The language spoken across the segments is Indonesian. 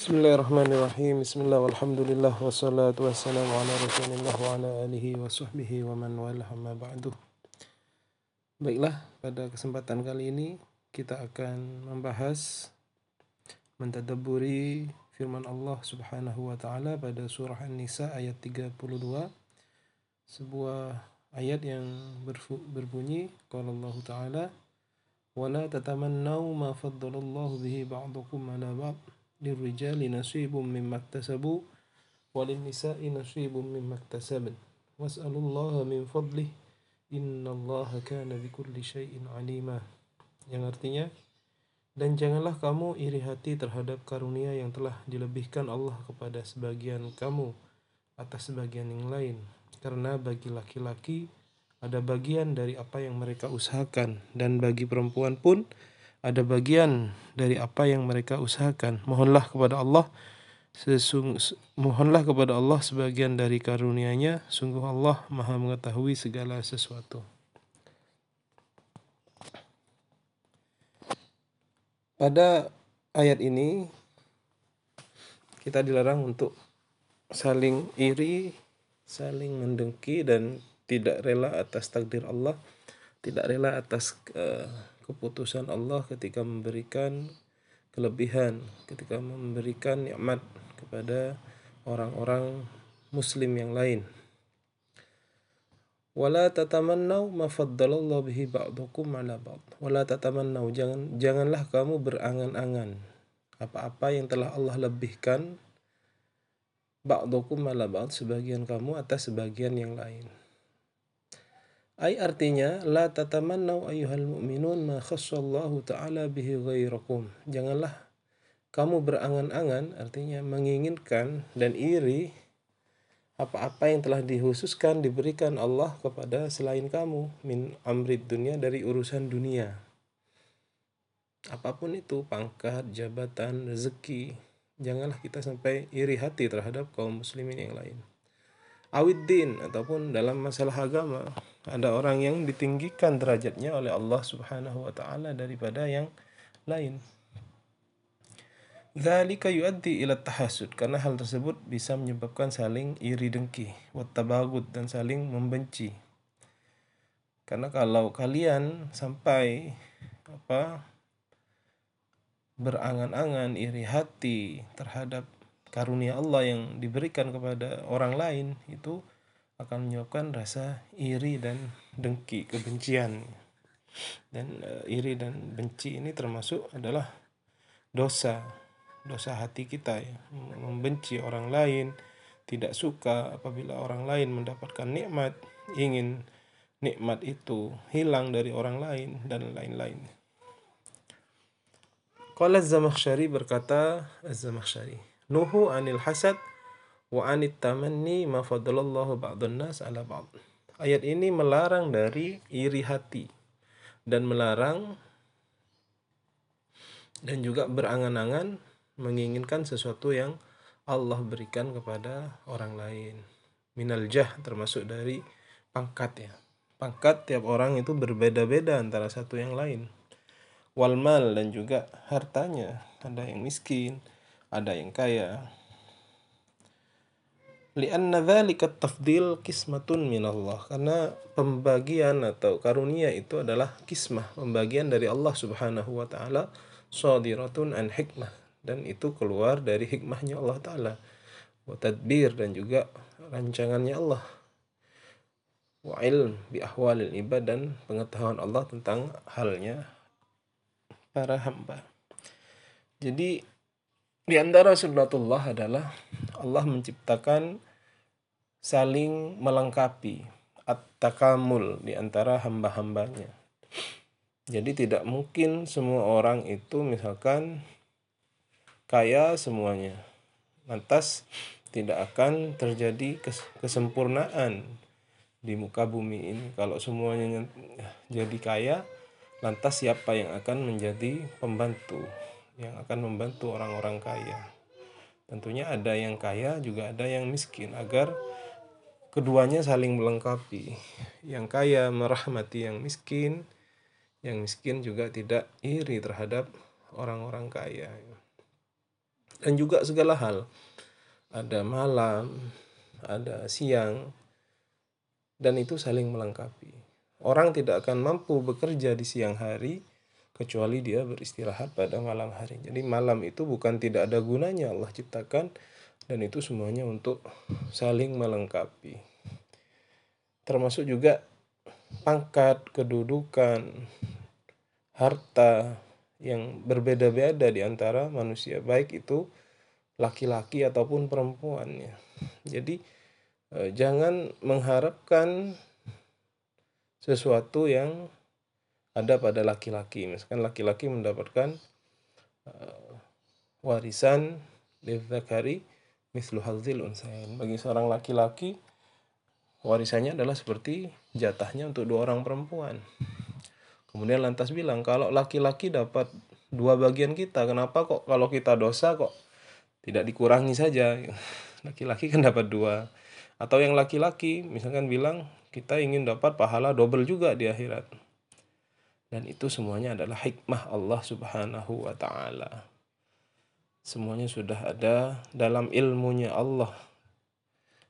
Bismillahirrahmanirrahim. Bismillah walhamdulillah wassalatu wassalamu ala Rasulillah wa ala alihi wa sahbihi wa man walah amma ba'du. Baiklah, pada kesempatan kali ini kita akan membahas mentadabburi firman Allah Subhanahu wa taala pada surah An-Nisa ayat 32. Sebuah ayat yang berbunyi qala Allah taala wala tatamannaw ma faddalallahu bihi ba'dakum ala ba'd للرجال نصيب مما اكتسبوا وللنساء نصيب مما اكتسبن واسألوا الله من فضله إن الله كان بكل شيء عليما yang artinya dan janganlah kamu iri hati terhadap karunia yang telah dilebihkan Allah kepada sebagian kamu atas sebagian yang lain karena bagi laki-laki ada bagian dari apa yang mereka usahakan dan bagi perempuan pun ada bagian dari apa yang mereka usahakan. Mohonlah kepada Allah sesung, mohonlah kepada Allah sebagian dari karunia-Nya. Sungguh Allah Maha mengetahui segala sesuatu. Pada ayat ini kita dilarang untuk saling iri, saling mendengki dan tidak rela atas takdir Allah, tidak rela atas uh, keputusan Allah ketika memberikan kelebihan, ketika memberikan nikmat kepada orang-orang muslim yang lain. Wala tatamannau ma faddalallahu bihi ba'dukum ala ba'd. Wala tatamannau jangan janganlah kamu berangan-angan apa-apa yang telah Allah lebihkan ba'dukum ala ba'd sebagian kamu atas sebagian yang lain. Ay artinya la tatamannau ayyuhal mu'minun ma khassallahu ta'ala bihi ghairakum. Janganlah kamu berangan-angan artinya menginginkan dan iri apa-apa yang telah dihususkan diberikan Allah kepada selain kamu min amrid dunia dari urusan dunia. Apa pun itu pangkat, jabatan, rezeki, janganlah kita sampai iri hati terhadap kaum muslimin yang lain awiddin ataupun dalam masalah agama ada orang yang ditinggikan derajatnya oleh Allah Subhanahu wa taala daripada yang lain. Dzalika yuaddi ila tahasud karena hal tersebut bisa menyebabkan saling iri dengki, wattabagut dan saling membenci. Karena kalau kalian sampai apa berangan-angan iri hati terhadap karunia Allah yang diberikan kepada orang lain itu akan menyebabkan rasa iri dan dengki, kebencian. Dan uh, iri dan benci ini termasuk adalah dosa, dosa hati kita ya, membenci orang lain, tidak suka apabila orang lain mendapatkan nikmat, ingin nikmat itu hilang dari orang lain dan lain-lain. Qala Az-Zamakhsyari berkata Az-Zamakhsyari nuhu anil hasad wa anit tamanni ma ba'dun ala ba'd. Ayat ini melarang dari iri hati dan melarang dan juga berangan-angan menginginkan sesuatu yang Allah berikan kepada orang lain. Minal jah termasuk dari pangkat ya. Pangkat tiap orang itu berbeda-beda antara satu yang lain. Walmal dan juga hartanya. Ada yang miskin, ada yang kaya. Lianna dzalika tafdil kismatun minallah karena pembagian atau karunia itu adalah kismah, pembagian dari Allah Subhanahu wa taala shadiratun an hikmah dan itu keluar dari hikmahnya Allah taala. Wa tadbir dan juga rancangannya Allah. Wa ilm bi ahwalil ibad dan pengetahuan Allah tentang halnya para hamba. Jadi di antara sunnatullah adalah Allah menciptakan saling melengkapi at-takamul di antara hamba-hambanya. Jadi tidak mungkin semua orang itu misalkan kaya semuanya. Lantas tidak akan terjadi kesempurnaan di muka bumi ini. Kalau semuanya jadi kaya, lantas siapa yang akan menjadi pembantu? Yang akan membantu orang-orang kaya. Tentunya ada yang kaya juga ada yang miskin agar keduanya saling melengkapi. Yang kaya merahmati yang miskin, yang miskin juga tidak iri terhadap orang-orang kaya. dan juga segala hal ada malam ada siang dan itu saling melengkapi orang tidak akan mampu bekerja di siang hari kecuali dia beristirahat pada malam hari. Jadi malam itu bukan tidak ada gunanya Allah ciptakan dan itu semuanya untuk saling melengkapi. Termasuk juga pangkat, kedudukan, harta yang berbeda-beda di antara manusia, baik itu laki-laki ataupun perempuannya. Jadi eh, jangan mengharapkan sesuatu yang ada pada laki-laki. Misalkan laki-laki mendapatkan uh, warisan lidzakari mislu hadzil unsain. Bagi seorang laki-laki warisannya adalah seperti jatahnya untuk dua orang perempuan. Kemudian lantas bilang kalau laki-laki dapat dua bagian kita, kenapa kok kalau kita dosa kok tidak dikurangi saja? Laki-laki kan dapat dua. Atau yang laki-laki misalkan bilang kita ingin dapat pahala double juga di akhirat dan itu semuanya adalah hikmah Allah Subhanahu wa taala. Semuanya sudah ada dalam ilmunya Allah.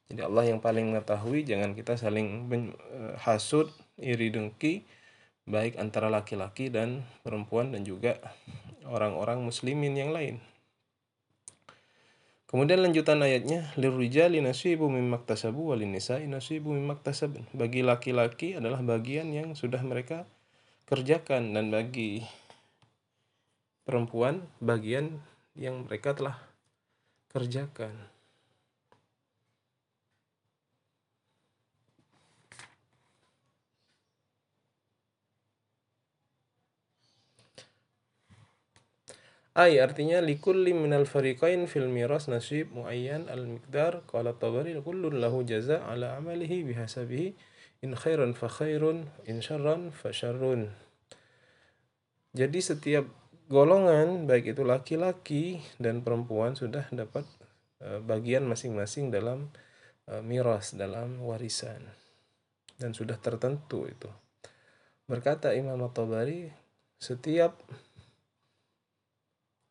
Jadi Allah yang paling mengetahui, jangan kita saling eh, hasud, iri dengki baik antara laki-laki dan perempuan dan juga orang-orang muslimin yang lain. Kemudian lanjutan ayatnya, nasibu mimmaktasabu walin nisa'i nasibu mimmaktasabun. Bagi laki-laki adalah bagian yang sudah mereka kerjakan dan bagi perempuan bagian yang mereka telah kerjakan. Ay artinya likulli minal fariqain fil miras nasib muayyan al miqdar qala tabari kullun lahu jaza ala amalihi bihasabihi in khairan fa khairun in syarran fa syarrun. Jadi setiap golongan baik itu laki-laki dan perempuan sudah dapat e, bagian masing-masing dalam e, miras dalam warisan. Dan sudah tertentu itu. Berkata Imam At-Tabari setiap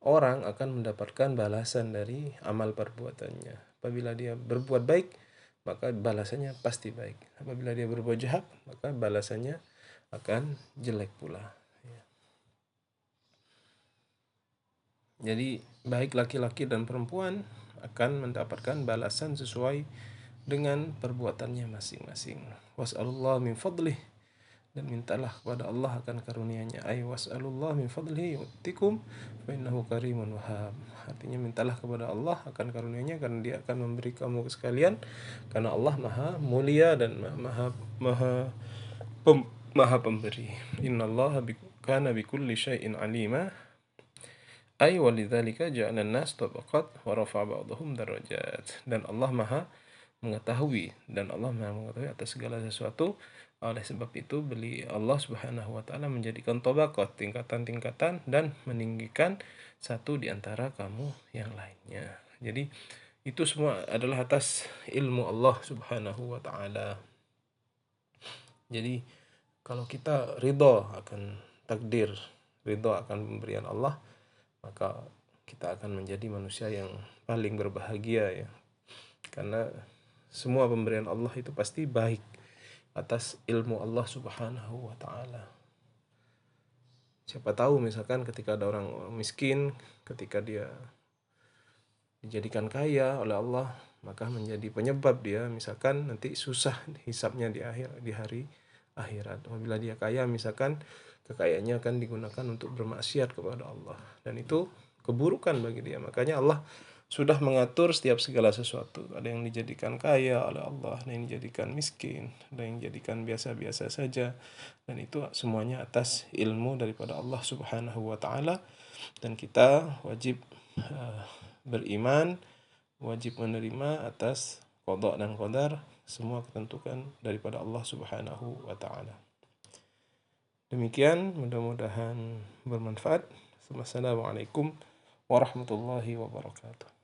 orang akan mendapatkan balasan dari amal perbuatannya. Apabila dia berbuat baik maka balasannya pasti baik. Apabila dia berbuat jahat, maka balasannya akan jelek pula. Ya. Jadi baik laki-laki dan perempuan akan mendapatkan balasan sesuai dengan perbuatannya masing-masing. Was'alullah min fadlih dan mintalah kepada Allah akan karunia-Nya. Ay was'alullah min fadlihi yu'tikum fa innahu karimun wahab artinya mintalah kepada Allah akan karunia-Nya karena dia akan memberi kamu sekalian karena Allah maha mulia dan maha maha pem, maha pemberi. Innallaha kana bikulli syai'in alima. Ay walidzalika ja'ala an-nas tabaqat wa rafa'a ba'dahum darajat. Dan Allah maha mengetahui dan Allah maha mengetahui atas segala sesuatu oleh sebab itu beli Allah Subhanahu wa taala menjadikan tobakot tingkatan-tingkatan dan meninggikan satu di antara kamu yang lainnya. Jadi itu semua adalah atas ilmu Allah Subhanahu wa taala. Jadi kalau kita ridho akan takdir, ridho akan pemberian Allah, maka kita akan menjadi manusia yang paling berbahagia ya. Karena semua pemberian Allah itu pasti baik atas ilmu Allah Subhanahu wa taala. Siapa tahu misalkan ketika ada orang miskin, ketika dia dijadikan kaya oleh Allah, maka menjadi penyebab dia misalkan nanti susah hisapnya di akhir di hari akhirat. Apabila dia kaya misalkan kekayaannya akan digunakan untuk bermaksiat kepada Allah dan itu keburukan bagi dia. Makanya Allah sudah mengatur setiap segala sesuatu. Ada yang dijadikan kaya oleh Allah, ada yang dijadikan miskin, ada yang dijadikan biasa-biasa saja. Dan itu semuanya atas ilmu daripada Allah Subhanahu wa taala dan kita wajib uh, beriman, wajib menerima atas kodok dan qadar semua ketentukan daripada Allah Subhanahu wa taala. Demikian mudah-mudahan bermanfaat. Wassalamualaikum warahmatullahi wabarakatuh.